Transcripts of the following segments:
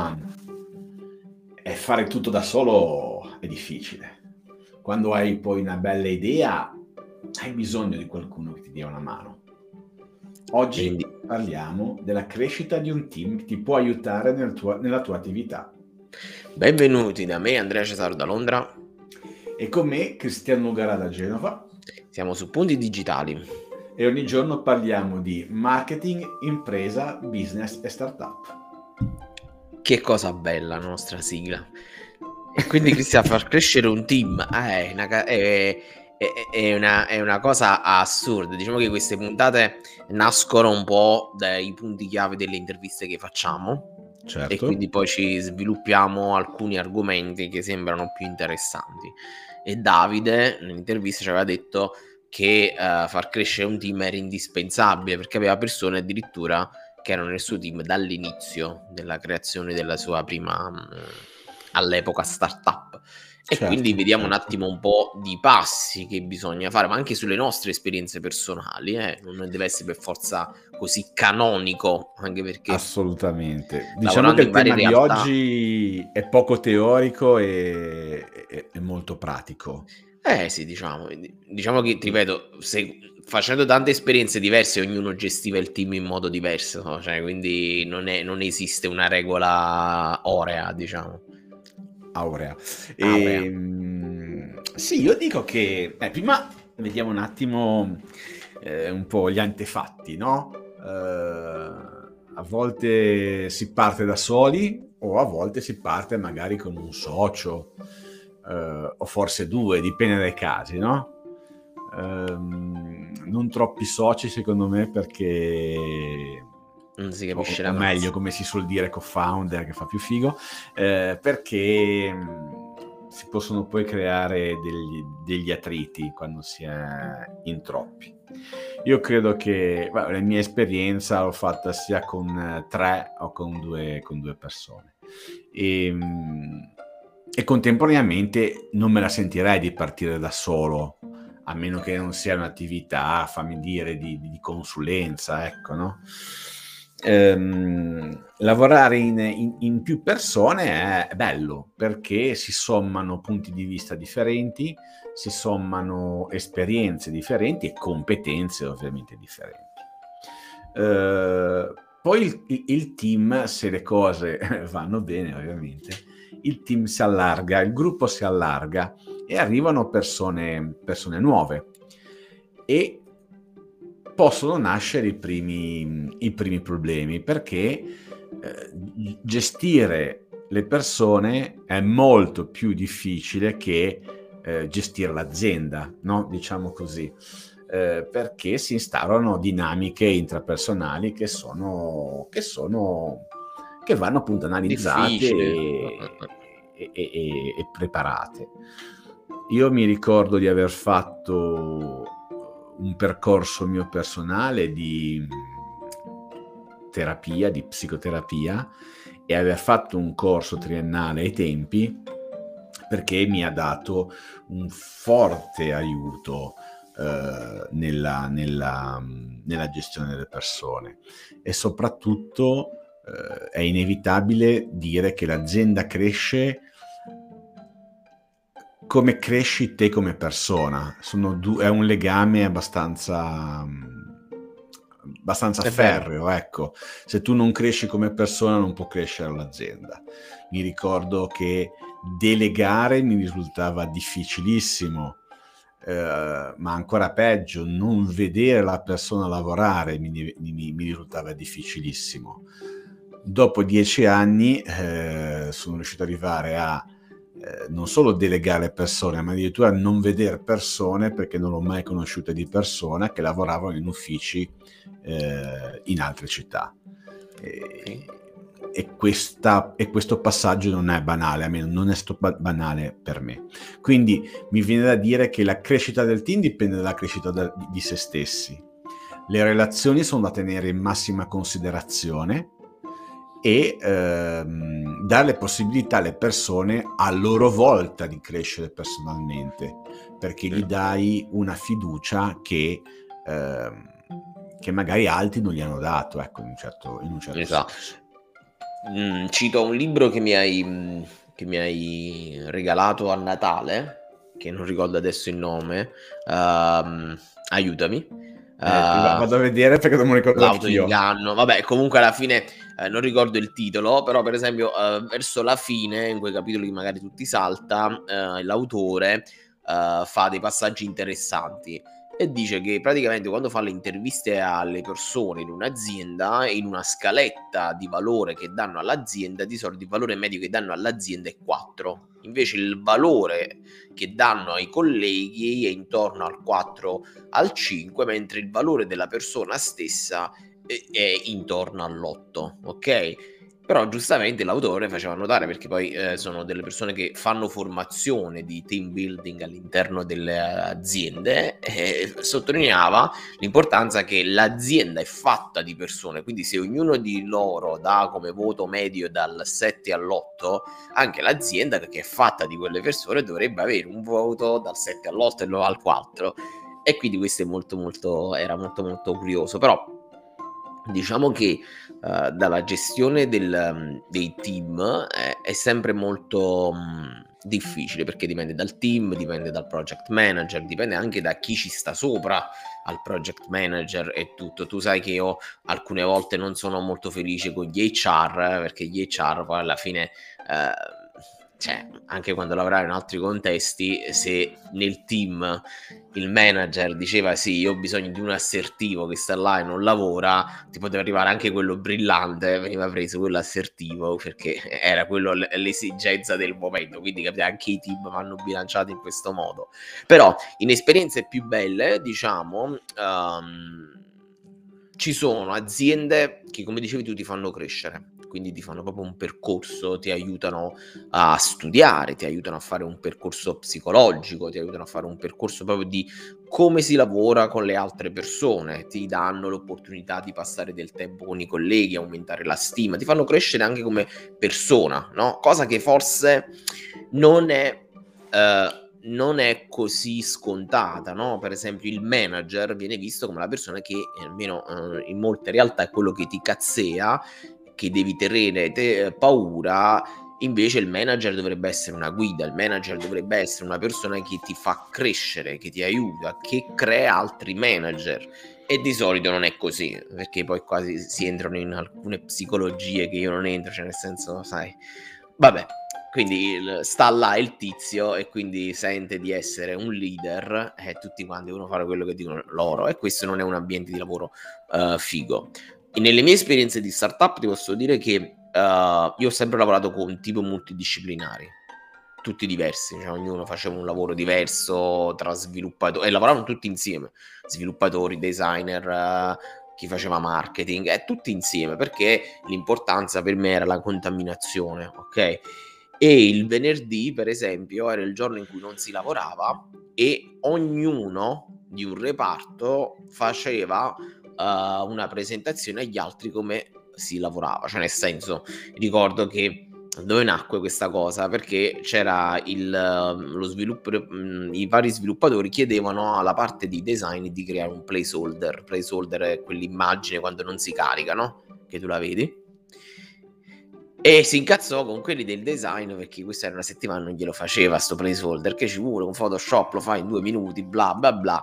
man. E fare tutto da solo è difficile. Quando hai poi una bella idea, hai bisogno di qualcuno che ti dia una mano. Oggi Quindi. parliamo della crescita di un team che ti può aiutare nel tua, nella tua attività. Benvenuti da me, Andrea Cesaro da Londra. E con me, Cristiano Gara da Genova. Siamo su Punti Digitali. E ogni giorno parliamo di marketing, impresa, business e startup. Che cosa bella la nostra sigla. E quindi Cristiano, far crescere un team eh, è, una, è, è, una, è una cosa assurda. Diciamo che queste puntate nascono un po' dai punti chiave delle interviste che facciamo Certo. E quindi poi ci sviluppiamo alcuni argomenti che sembrano più interessanti. E Davide nell'intervista ci aveva detto che uh, far crescere un team era indispensabile perché aveva persone addirittura che erano nel suo team dall'inizio della creazione della sua prima mh, all'epoca startup e certo, quindi vediamo certo. un attimo un po' di passi che bisogna fare, ma anche sulle nostre esperienze personali, eh? non deve essere per forza così canonico, anche perché... Assolutamente. Diciamo che il tema di oggi è poco teorico e, e, e molto pratico. Eh sì, diciamo, diciamo che, ti ripeto, se, facendo tante esperienze diverse, ognuno gestiva il team in modo diverso, no? cioè, quindi non, è, non esiste una regola orea, diciamo. Aurea. E, ehm, sì, io dico che eh, prima vediamo un attimo eh, un po' gli antefatti, no? Eh, a volte si parte da soli o a volte si parte magari con un socio eh, o forse due, dipende dai casi, no? Ehm, non troppi soci secondo me perché non si capisce o, o meglio, come si suol dire, co-founder che fa più figo, eh, perché si possono poi creare degli, degli, atriti quando si è in troppi. Io credo che beh, la mia esperienza l'ho fatta sia con tre o con due, con due persone. E, e contemporaneamente non me la sentirei di partire da solo, a meno che non sia un'attività, fammi dire, di, di consulenza, ecco, no? ehm, lavorare in, in, in, più persone è bello perché si sommano punti di vista differenti, si sommano esperienze differenti e competenze ovviamente differenti. Eh, poi il, il, team, se le cose vanno bene ovviamente, il team si allarga, il gruppo si allarga e arrivano persone, persone nuove. E possono nascere i primi, i primi problemi perché eh, gestire le persone è molto più difficile che eh, gestire l'azienda, no? diciamo così, eh, perché si instaurano dinamiche intrapersonali che sono, che sono che vanno appunto analizzate e, e, e, e preparate. Io mi ricordo di aver fatto un percorso mio personale di terapia, di psicoterapia e aver fatto un corso triennale ai tempi perché mi ha dato un forte aiuto eh, nella, nella, nella, gestione delle persone. E soprattutto eh, è inevitabile dire che l'azienda cresce come cresci te come persona. Du- è un legame abbastanza, abbastanza ferreo, ecco. Se tu non cresci come persona non può crescere l'azienda. Mi ricordo che delegare mi risultava difficilissimo, eh, ma ancora peggio, non vedere la persona lavorare mi, mi, mi risultava difficilissimo. Dopo dieci anni eh, sono riuscito ad arrivare a eh, non solo delegare persone, ma addirittura non vedere persone perché non l'ho mai conosciuta di persona che lavoravano in uffici eh, in altre città. E, e, questa, e, questo passaggio non è banale, almeno non è banale per me. Quindi mi viene da dire che la crescita del team dipende dalla crescita da, di, di se stessi. Le relazioni sono da tenere in massima considerazione e ehm, dare possibilità alle persone a loro volta di crescere personalmente, perché gli dai una fiducia che, ehm, che magari altri non gli hanno dato, ecco, in un certo, in un certo esatto. mm, cito un libro che mi, hai, mm, che mi hai regalato a Natale, che non ricordo adesso il nome, uh, aiutami. Uh, vado a vedere perché non mi ricordo l'autoinganno. Vabbè, comunque alla fine eh, non ricordo il titolo, però per esempio eh, verso la fine, in quei capitoli che magari tutti salta, eh, l'autore eh, fa dei passaggi interessanti e dice che praticamente quando fa le interviste alle persone in un'azienda, in una scaletta di valore che danno all'azienda, di solito il valore medio che danno all'azienda è 4. Invece il valore che danno ai colleghi è intorno al 4 al 5, mentre il valore della persona stessa è intorno all'8, ok? Però giustamente l'autore faceva notare, perché poi eh, sono delle persone che fanno formazione di team building all'interno delle aziende, e sottolineava l'importanza che l'azienda è fatta di persone, quindi se ognuno di loro dà come voto medio dal 7 all'8, anche l'azienda che è fatta di quelle persone dovrebbe avere un voto dal 7 all'8 e non al 4. E quindi questo è molto molto, era molto molto curioso, però Diciamo che uh, dalla gestione del, um, dei team è, è sempre molto um, difficile perché dipende dal team, dipende dal project manager, dipende anche da chi ci sta sopra al project manager e tutto. Tu sai che io alcune volte non sono molto felice con gli HR perché gli HR poi alla fine... Uh, cioè, anche quando lavorai in altri contesti, se nel team il manager diceva sì, io ho bisogno di un assertivo che sta là e non lavora, ti poteva arrivare anche quello brillante, veniva preso quello assertivo perché era quello l'esigenza del momento, quindi capite, anche i team vanno bilanciati in questo modo. Però in esperienze più belle, diciamo, um, ci sono aziende che, come dicevi tu, ti fanno crescere quindi ti fanno proprio un percorso, ti aiutano a studiare, ti aiutano a fare un percorso psicologico, ti aiutano a fare un percorso proprio di come si lavora con le altre persone, ti danno l'opportunità di passare del tempo con i colleghi, aumentare la stima, ti fanno crescere anche come persona, no? Cosa che forse non è... Uh, non è così scontata, no? Per esempio, il manager viene visto come la persona che, almeno eh, in molte realtà, è quello che ti cazzea che devi tenere te, paura, invece il manager dovrebbe essere una guida, il manager dovrebbe essere una persona che ti fa crescere, che ti aiuta, che crea altri manager. E di solito non è così, perché poi quasi si entrano in alcune psicologie che io non entro, cioè nel senso, sai, vabbè, quindi sta là il tizio e quindi sente di essere un leader e tutti quanti devono fare quello che dicono loro e questo non è un ambiente di lavoro uh, figo nelle mie esperienze di startup ti posso dire che uh, io ho sempre lavorato con tipo multidisciplinari, tutti diversi, cioè ognuno faceva un lavoro diverso tra sviluppatori e lavoravano tutti insieme, sviluppatori, designer, uh, chi faceva marketing, eh, tutti insieme perché l'importanza per me era la contaminazione, ok? E il venerdì, per esempio, era il giorno in cui non si lavorava e ognuno di un reparto faceva uh, una presentazione agli altri come si lavorava, cioè nel senso ricordo che dove nacque questa cosa? Perché c'era il, ehm, lo sviluppo, mm, i vari sviluppatori chiedevano alla parte di design di creare un placeholder. Placeholder è quell'immagine quando non si carica, no? Che tu la vedi. E si incazzò con quelli del design perché questa era una settimana non glielo faceva sto placeholder che ci vuole un Photoshop lo fa in due minuti bla bla bla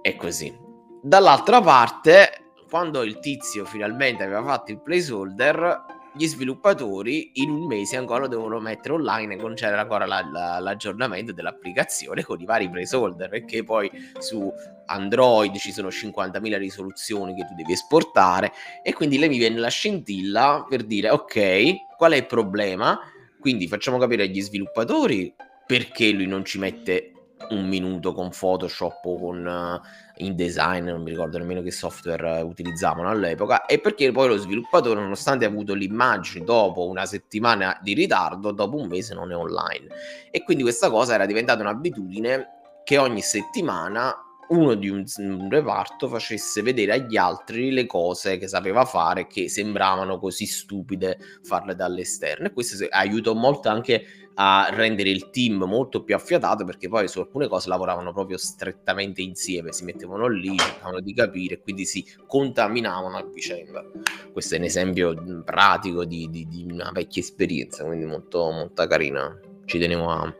e così Dall'altra parte, quando il tizio finalmente aveva fatto il placeholder, gli sviluppatori in un mese ancora devono mettere online e non c'era ancora la, la, l'aggiornamento dell'applicazione con i vari placeholder perché poi su Android ci sono 50.000 risoluzioni che tu devi esportare e quindi lei mi viene la scintilla per dire ok qual è il problema? Quindi facciamo capire agli sviluppatori perché lui non ci mette un minuto con Photoshop o con uh, InDesign, non mi ricordo nemmeno che software uh, utilizzavano all'epoca, e perché poi lo sviluppatore, nonostante ha avuto l'immagine dopo una settimana di ritardo, dopo un mese non è online. E quindi questa cosa era diventata un'abitudine che ogni settimana uno di un, un, reparto facesse vedere agli altri le cose che sapeva fare che sembravano così stupide farle dall'esterno e questo aiutò molto anche a rendere il team molto più affiatato perché poi su alcune cose lavoravano proprio strettamente insieme, si mettevano lì, cercavano di capire quindi si contaminavano a vicenda. Questo è un esempio pratico di, di, di una vecchia esperienza, quindi molto, molto carina. Ci tenevo a...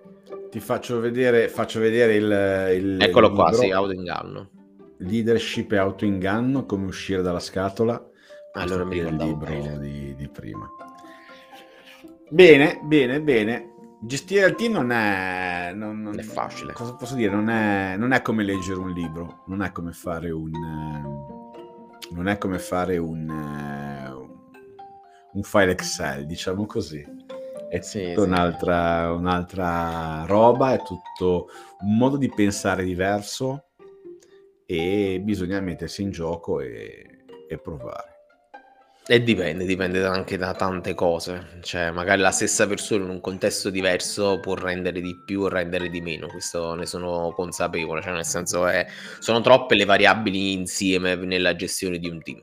Ti faccio vedere, faccio vedere il, il Eccolo il qua, sì, autoinganno. Leadership e autoinganno, come uscire dalla scatola. Allora mi ricordo il libro di, di prima. Bene, bene, bene. Gestire il team non è, non, non è facile. Cosa posso dire? Non è, non è, come leggere un libro, non è come fare un. non è come fare un, un file Excel, diciamo così. È sì, sì. Un'altra, un'altra roba, è tutto un modo di pensare diverso e bisogna mettersi in gioco e, e provare. E dipende, dipende anche da tante cose. Cioè, magari la stessa persona in un contesto diverso può rendere di più o rendere di meno. Questo ne sono consapevole. Cioè, nel senso è sono troppe le variabili insieme nella gestione di un team.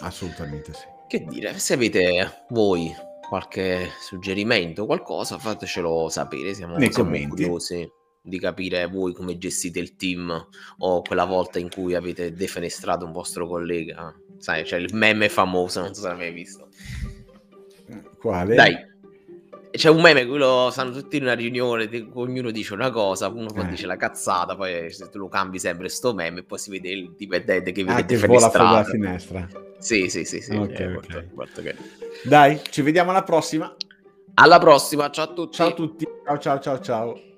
Assolutamente sì. Che dire, se avete voi qualche suggerimento, qualcosa, fatecelo sapere. Siamo, Nei siamo commenti. curiosi di capire voi come gestite il team o quella volta in cui avete defenestrato un vostro collega. Sai, c'è il meme famoso, non so se l'avete visto. Quale? Dai. C'è un meme, quello stanno tutti in una riunione, ognuno dice una cosa, uno poi eh. dice la cazzata, poi tu lo cambi sempre sto meme e poi si vede il dipendente che vede ah, che vola fuori dalla finestra. Sì, sì, sì, sì. Okay, okay. Molto, molto Dai, ci vediamo alla prossima. Alla prossima, ciao a tutti. Ciao a tutti. Ciao ciao ciao ciao.